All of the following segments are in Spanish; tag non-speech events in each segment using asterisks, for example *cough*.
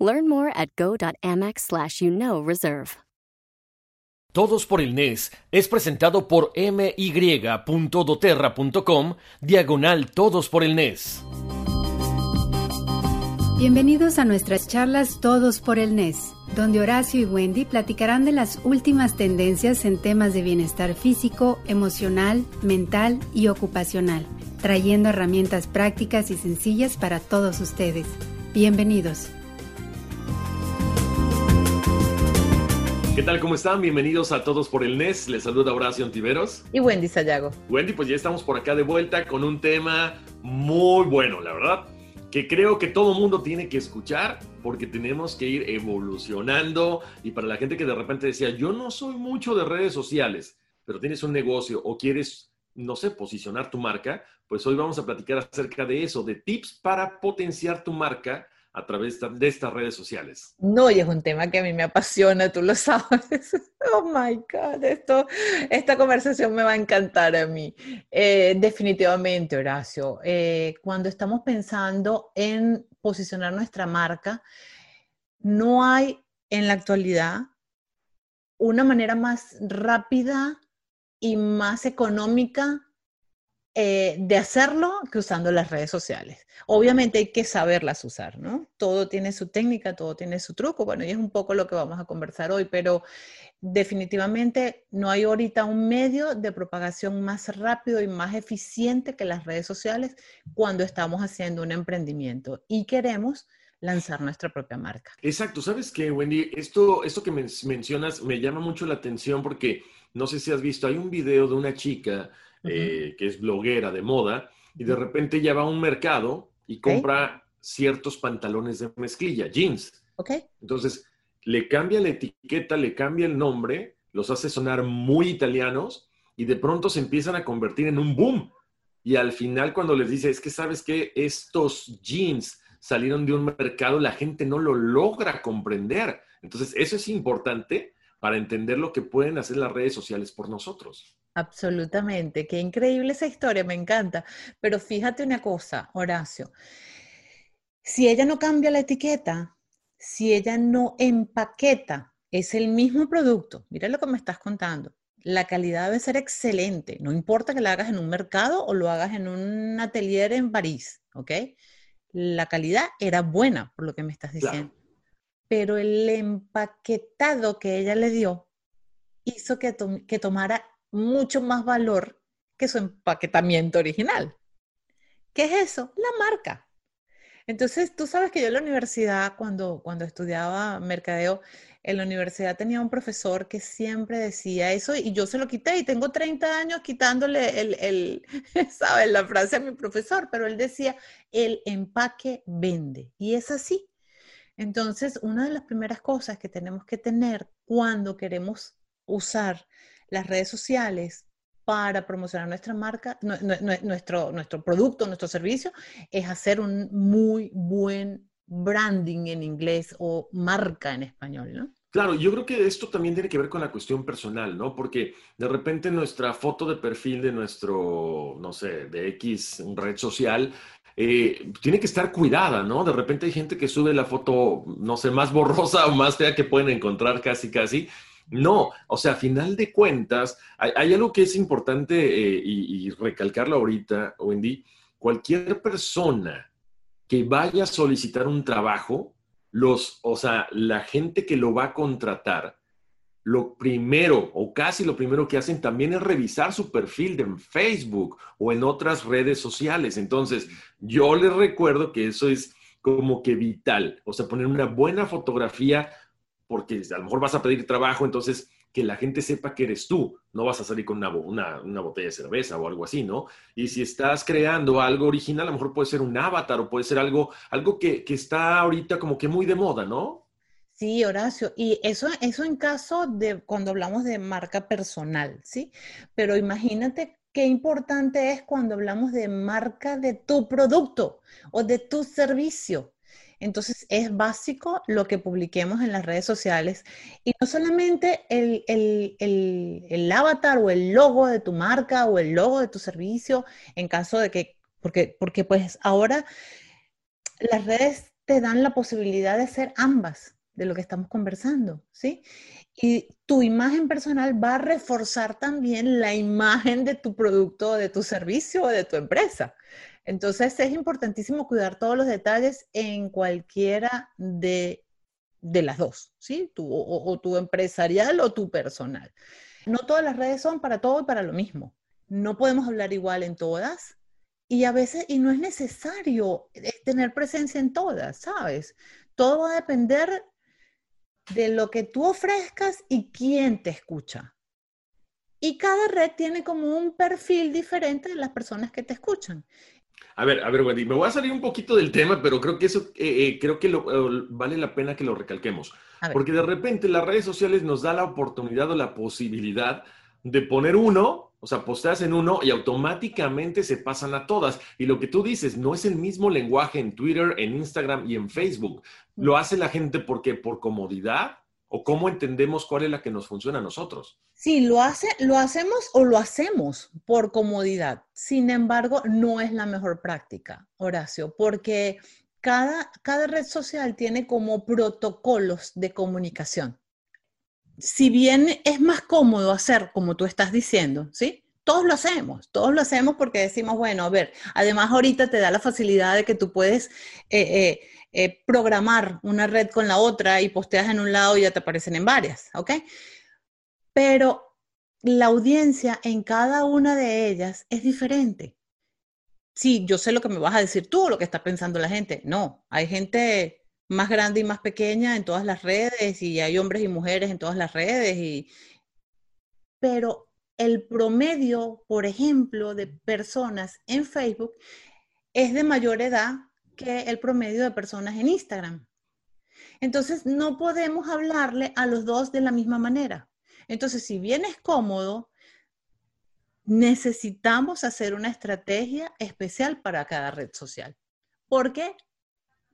Learn more at go.amex slash you know reserve. Todos por el NES es presentado por my.doterra.com diagonal Todos por el NES. Bienvenidos a nuestras charlas Todos por el NES, donde Horacio y Wendy platicarán de las últimas tendencias en temas de bienestar físico, emocional, mental y ocupacional, trayendo herramientas prácticas y sencillas para todos ustedes. Bienvenidos. ¿Qué tal? ¿Cómo están? Bienvenidos a todos por el NES. Les saluda Horacio Antiveros. Y Wendy Sayago. Wendy, pues ya estamos por acá de vuelta con un tema muy bueno, la verdad, que creo que todo mundo tiene que escuchar porque tenemos que ir evolucionando. Y para la gente que de repente decía, yo no soy mucho de redes sociales, pero tienes un negocio o quieres, no sé, posicionar tu marca, pues hoy vamos a platicar acerca de eso, de tips para potenciar tu marca a través de estas redes sociales. No, y es un tema que a mí me apasiona, tú lo *laughs* sabes. Oh my God, esta conversación me va a encantar a mí. Eh, definitivamente, Horacio, eh, cuando estamos pensando en posicionar nuestra marca, no hay en la actualidad una manera más rápida y más económica eh, de hacerlo que usando las redes sociales. Obviamente hay que saberlas usar, ¿no? Todo tiene su técnica, todo tiene su truco, bueno, y es un poco lo que vamos a conversar hoy, pero definitivamente no hay ahorita un medio de propagación más rápido y más eficiente que las redes sociales cuando estamos haciendo un emprendimiento y queremos lanzar nuestra propia marca. Exacto, sabes qué, Wendy, esto, esto que mencionas me llama mucho la atención porque no sé si has visto, hay un video de una chica eh, que es bloguera de moda, y de repente ella va a un mercado y compra ciertos pantalones de mezclilla, jeans. Okay. Entonces, le cambia la etiqueta, le cambia el nombre, los hace sonar muy italianos y de pronto se empiezan a convertir en un boom. Y al final cuando les dice, es que sabes que estos jeans salieron de un mercado, la gente no lo logra comprender. Entonces, eso es importante para entender lo que pueden hacer las redes sociales por nosotros. Absolutamente, qué increíble esa historia, me encanta. Pero fíjate una cosa, Horacio, si ella no cambia la etiqueta, si ella no empaqueta, es el mismo producto, mira lo que me estás contando. La calidad debe ser excelente, no importa que la hagas en un mercado o lo hagas en un atelier en París, ¿ok? La calidad era buena, por lo que me estás diciendo. Pero el empaquetado que ella le dio hizo que, que tomara mucho más valor que su empaquetamiento original. ¿Qué es eso? La marca. Entonces, tú sabes que yo en la universidad, cuando, cuando estudiaba mercadeo, en la universidad tenía un profesor que siempre decía eso y yo se lo quité y tengo 30 años quitándole el, el *laughs* ¿sabes? La frase a mi profesor, pero él decía, el empaque vende. Y es así. Entonces, una de las primeras cosas que tenemos que tener cuando queremos usar las redes sociales para promocionar nuestra marca, nuestro, nuestro producto, nuestro servicio, es hacer un muy buen branding en inglés o marca en español, ¿no? Claro, yo creo que esto también tiene que ver con la cuestión personal, ¿no? Porque de repente nuestra foto de perfil de nuestro, no sé, de X red social, eh, tiene que estar cuidada, ¿no? De repente hay gente que sube la foto, no sé, más borrosa o más fea que pueden encontrar casi, casi, no, o sea, a final de cuentas, hay, algo que es importante eh, y, recalcarlo ahorita, Wendy. Cualquier persona que vaya a solicitar un trabajo, los, o sea, la gente que lo va a contratar, lo primero o casi lo primero que hacen también es revisar su perfil de Facebook o en otras redes sociales. Entonces, yo les recuerdo que eso es como que vital, o sea, poner una buena fotografía porque a lo mejor vas a pedir trabajo, entonces que la gente sepa que eres tú, no vas a salir con una, una, botella de cerveza o algo así, ¿no? Y si estás creando algo original, a lo mejor puede ser un avatar o puede ser algo, algo que, que está ahorita como que muy de moda, ¿no? Sí, Horacio, y eso, eso en caso de cuando hablamos de marca personal, ¿sí? Pero imagínate qué importante es cuando hablamos de marca de tu producto o de tu servicio. Entonces es básico lo que publiquemos en las redes sociales y no solamente el, el, avatar o el logo de tu marca o el logo de tu servicio en caso de que, porque, porque pues ahora las redes te dan la posibilidad de ser ambas de lo que estamos conversando, ¿sí? Y tu imagen personal va a reforzar también la imagen de tu producto, de tu servicio o de tu empresa. Entonces es importantísimo cuidar todos los detalles en cualquiera de, las dos, ¿sí? Tu, o, o tu empresarial o tu personal. No todas las redes son para todo y para lo mismo. No podemos hablar igual en todas, y a veces, y no es necesario eh, tener presencia en todas, ¿sabes? Todo va a depender de lo que tú ofrezcas y quién te escucha. Y cada red tiene como un perfil diferente de las personas que te escuchan. A ver, a ver, Wendy, me voy a salir un poquito del tema, pero creo que eso, eh, eh, creo que lo, vale la pena que lo recalquemos. Porque de repente las redes sociales nos da la oportunidad o la posibilidad de poner uno, o sea, posteas en uno y automáticamente se pasan a todas. Y lo que tú dices, no es el mismo lenguaje en Twitter, en Instagram y en Facebook. Lo hace la gente porque por comodidad o cómo entendemos cuál es la que nos funciona a nosotros. Sí, lo hace, lo hacemos o lo hacemos por comodidad. Sin embargo, no es la mejor práctica, Horacio, porque cada, cada red social tiene como protocolos de comunicación si bien es más cómodo hacer como tú estás diciendo, ¿sí? Todos lo hacemos, todos lo hacemos porque decimos, bueno, a ver, además ahorita te da la facilidad de que tú puedes eh, eh, eh, programar una red con la otra y posteas en un lado y ya te aparecen en varias, ¿ok? Pero la audiencia en cada una de ellas es diferente. Sí, yo sé lo que me vas a decir tú, lo que está pensando la gente. No, hay gente más grande y más pequeña en todas las redes y hay hombres y mujeres en todas las redes. Y... Pero el promedio, por ejemplo, de personas en Facebook es de mayor edad que el promedio de personas en Instagram. Entonces, no podemos hablarle a los dos de la misma manera. Entonces, si bien es cómodo, necesitamos hacer una estrategia especial para cada red social. Porque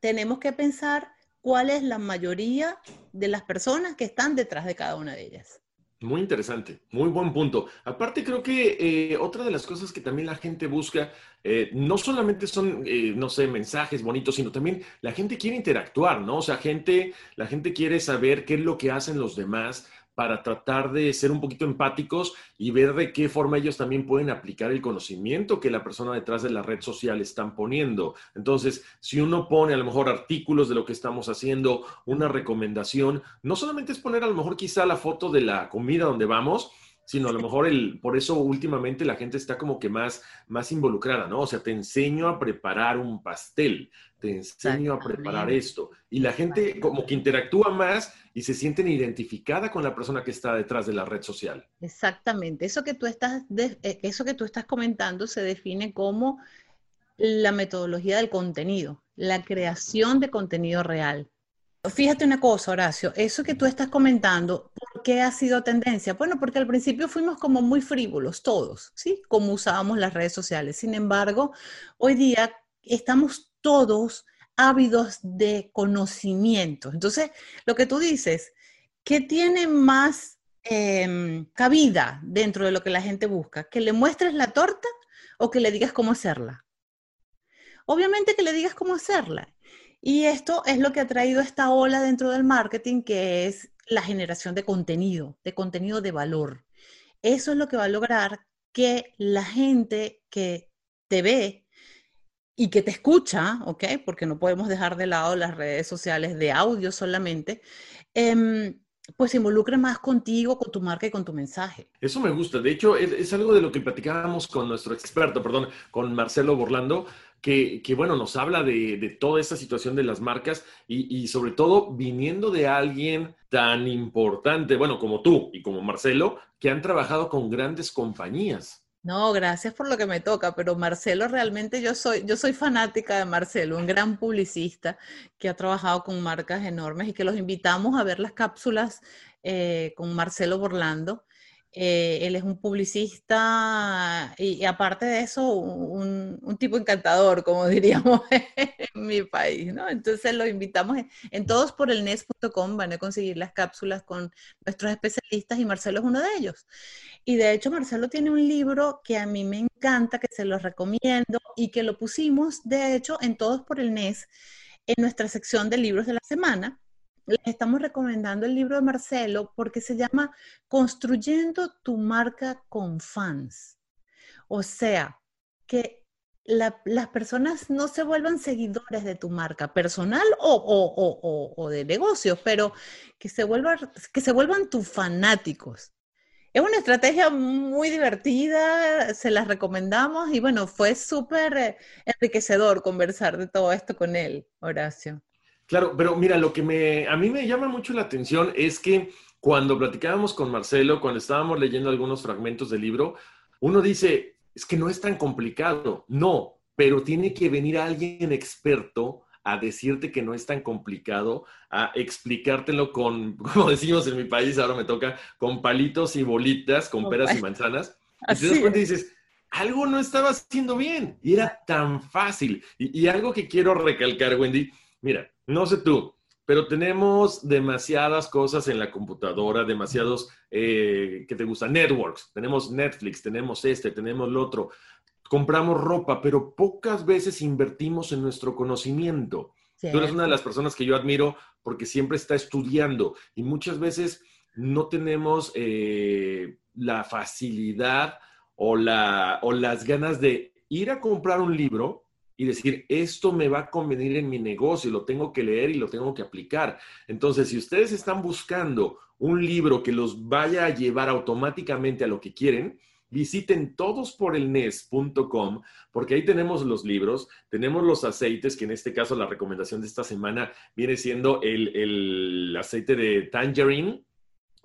tenemos que pensar cuál es la mayoría de las personas que están detrás de cada una de ellas. Muy interesante, muy buen punto. Aparte, creo que eh, otra de las cosas que también la gente busca, eh, no solamente son, eh, no sé, mensajes bonitos, sino también la gente quiere interactuar, ¿no? O sea, gente, la gente quiere saber qué es lo que hacen los demás, para tratar de ser un poquito empáticos y ver de qué forma ellos también pueden aplicar el conocimiento que la persona detrás de la red social están poniendo. Entonces, si uno pone a lo mejor artículos de lo que estamos haciendo, una recomendación, no solamente es poner a lo mejor quizá la foto de la comida donde vamos, sino a lo mejor el, por eso últimamente la gente está como que más, más involucrada, ¿no? O sea, te enseño a preparar un pastel, te enseño a preparar esto. Y la gente como que interactúa más y se sienten identificada con la persona que está detrás de la red social. Exactamente. Eso que tú estás, eh, eso que tú estás comentando se define como la metodología del contenido, la creación de contenido real. Fíjate una cosa, Horacio, eso que tú estás comentando, ¿por qué ha sido tendencia? Bueno, porque al principio fuimos como muy frívolos todos, ¿sí? Como usábamos las redes sociales. Sin embargo, hoy día estamos todos ávidos de conocimiento. Entonces, lo que tú dices, ¿qué tiene más em, cabida dentro de lo que la gente busca? ¿Que le muestres la torta o que le digas cómo hacerla? Obviamente que le digas cómo hacerla. Y esto es lo que ha traído esta ola dentro del marketing, que es la generación de contenido, de contenido de valor. Eso es lo que va a lograr que la gente que te ve y que te escucha, ¿ok? Porque no podemos dejar de lado las redes sociales de audio solamente, em, pues se involucre más contigo, con tu marca y con tu mensaje. Eso me gusta. De hecho, es, es algo de lo que platicábamos con nuestro experto, perdón, con Marcelo Borlando, que, bueno, nos habla de, toda esta situación de las marcas y, sobre todo viniendo de alguien tan importante, bueno, como tú y como Marcelo, que han trabajado con grandes compañías. No, gracias por lo que me toca, pero Marcelo realmente yo soy, yo soy fanática de Marcelo, un gran publicista que ha trabajado con marcas enormes y que los invitamos a ver las cápsulas eh, con Marcelo Borlando. Eh, él es un publicista y, aparte de eso, un, tipo encantador, como *laughs* diríamos en mi país, ¿no? Entonces los invitamos en, en todosporelnes.com, van a conseguir las cápsulas con nuestros especialistas y Marcelo es uno de ellos. Y de hecho, Marcelo tiene un libro que a mí me encanta, que se lo recomiendo y que lo pusimos, de hecho, en Todos por el NES, en nuestra sección de libros de la semana les estamos recomendando el libro de Marcelo porque se llama Construyendo tu marca con fans. O sea, que las personas no se vuelvan seguidores de tu marca personal o, de negocios, pero que se, vuelvan, que se vuelvan tus fanáticos. Es una estrategia muy divertida, se las recomendamos y bueno, fue súper eh, enriquecedor conversar de todo esto con él, Horacio. Claro, pero mira, lo que me, a mí me llama mucho la atención es que cuando platicábamos con Marcelo, cuando estábamos leyendo algunos fragmentos del libro, uno dice, es que no es tan complicado. No, pero tiene que venir alguien experto a decirte que no es tan complicado, a explicártelo con, *laughs* como decimos en mi país, ahora me toca, con palitos y bolitas, con peras y manzanas. Y te das cuenta y dices, algo no estaba haciendo bien. Y era tan fácil. y algo que quiero recalcar, Wendy, mira, no sé tú, pero tenemos demasiadas cosas en la computadora, demasiados eh, que te gustan, networks, tenemos Netflix, tenemos este, tenemos lo otro, compramos ropa, pero pocas veces invertimos en nuestro conocimiento. Tú eres una de las personas que yo admiro porque siempre está estudiando y muchas veces no tenemos eh, la facilidad o, la, o las ganas de ir a comprar un libro y decir, esto me va a convenir en mi negocio, lo tengo que leer y lo tengo que aplicar. Entonces, si ustedes están buscando un libro que los vaya a llevar automáticamente a lo que quieren, visiten todosporelnes.com porque ahí tenemos los libros, tenemos los aceites, que en este caso la recomendación de esta semana viene siendo el, el aceite de tangerine,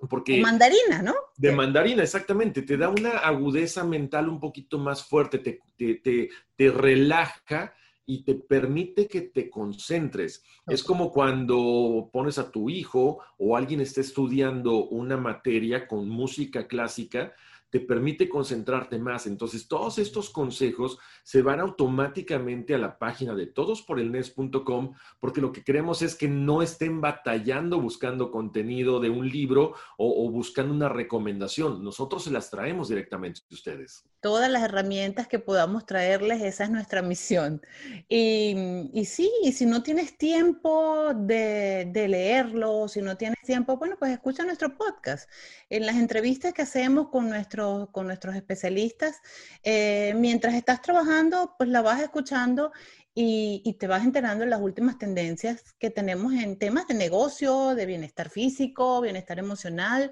porque, de mandarina, ¿no? De mandarina, exactamente. Te da una agudeza mental un poquito más fuerte, te, te, te, relaja y te permite que te concentres. Es como cuando pones a tu hijo o alguien está estudiando una materia con música clásica te permite concentrarte más. Entonces, todos estos consejos se van automáticamente a la página de todosporelnes.com porque lo que queremos es que no estén batallando buscando contenido de un libro o, buscando una recomendación. Nosotros se las traemos directamente a ustedes. Todas las herramientas que podamos traerles, esa es nuestra misión. Y, y sí, y si no tienes tiempo de, de leerlo, si no tienes tiempo, bueno, pues escucha nuestro podcast. En las entrevistas que hacemos con nuestros con nuestros especialistas. Eh, mientras estás trabajando, pues la vas escuchando y, te vas enterando de las últimas tendencias que tenemos en temas de negocio, de bienestar físico, bienestar emocional.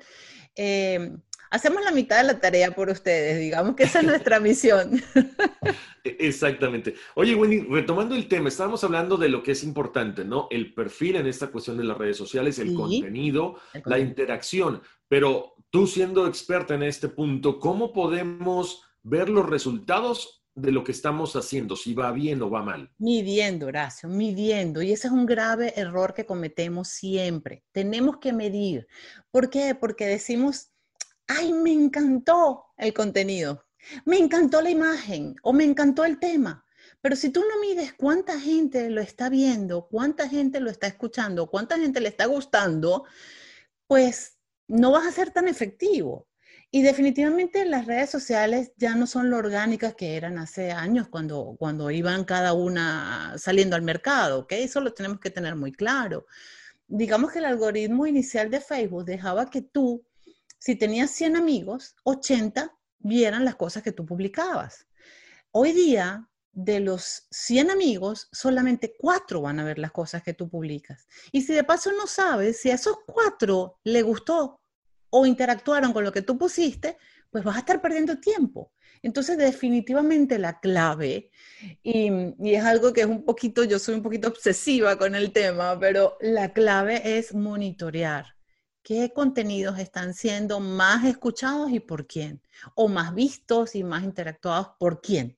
Eh, hacemos la mitad de la tarea por ustedes, digamos que esa es nuestra *laughs* misión. E-, exactamente. Oye, Wendy, retomando el tema, estábamos hablando de lo que es importante, ¿no? El perfil en esta cuestión de las redes sociales, el, contenido, la interacción, pero tú siendo experta en este punto, ¿cómo podemos ver los resultados de lo que estamos haciendo, si va bien o va mal? Midiendo, Horacio, midiendo. Y ese es un grave error que cometemos siempre. Tenemos que medir. ¿Por qué? Porque decimos, ay, me encantó el contenido, me encantó la imagen o me encantó el tema. Pero si tú no mides cuánta gente lo está viendo, cuánta gente lo está escuchando, cuánta gente le está gustando, pues no vas a ser tan efectivo. Y definitivamente las redes sociales ya no son lo orgánicas que eran hace años cuando, cuando iban cada una saliendo al mercado, ¿ok? Eso lo tenemos que tener muy claro. Digamos que el algoritmo inicial de Facebook dejaba que tú, si tenías 100 amigos, 80 vieran las cosas que tú publicabas. Hoy día, de los 100 amigos, solamente 4 van a ver las cosas que tú publicas. Y si de paso no sabes si a esos 4 le gustó o interactuaron con lo que tú pusiste, pues vas a estar perdiendo tiempo. Entonces, definitivamente la clave, y, es algo que es un poquito, yo soy un poquito obsesiva con el tema, pero la clave es monitorear qué contenidos están siendo más escuchados y por quién, o más vistos y más interactuados por quién.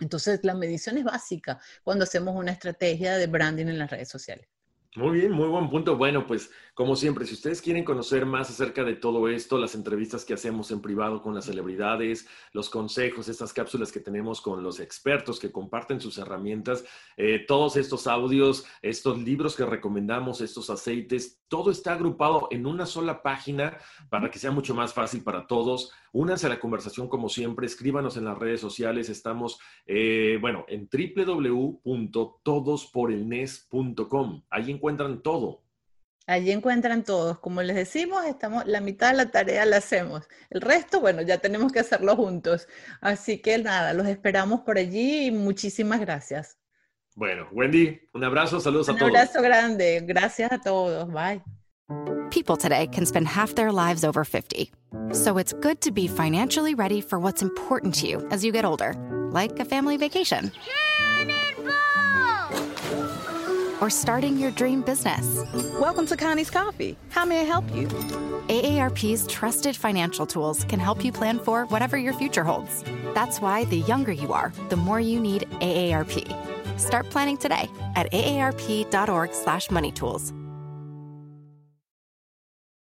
Entonces, la medición es básica cuando hacemos una estrategia de branding en las redes sociales. Muy bien, muy buen punto. Bueno, pues como siempre, si ustedes quieren conocer más acerca de todo esto, las entrevistas que hacemos en privado con las celebridades, los consejos, estas cápsulas que tenemos con los expertos que comparten sus herramientas, eh, todos estos audios, estos libros que recomendamos, estos aceites, todo está agrupado en una sola página para que sea mucho más fácil para todos. Únanse a la conversación como siempre, escríbanos en las redes sociales. Estamos, eh, bueno, en www.todosporelnes.com. Ahí encuentran todo. Allí encuentran todos. Como les decimos, estamos, la mitad de la tarea la hacemos. El resto, bueno, ya tenemos que hacerlo juntos. Así que nada, los esperamos por allí y muchísimas gracias. Bueno, Wendy, un abrazo, saludos a todos. Un abrazo grande, gracias a todos. Bye. People today can spend half their lives over 50. So it's good to be financially ready for what's important to you as you get older, like a family vacation. Or starting your dream business. Welcome to Connie's Coffee. How may I help you? AARP's trusted financial tools can help you plan for whatever your future holds. That's why the younger you are, the more you need AARP. Start planning today at aarp.org/moneytools.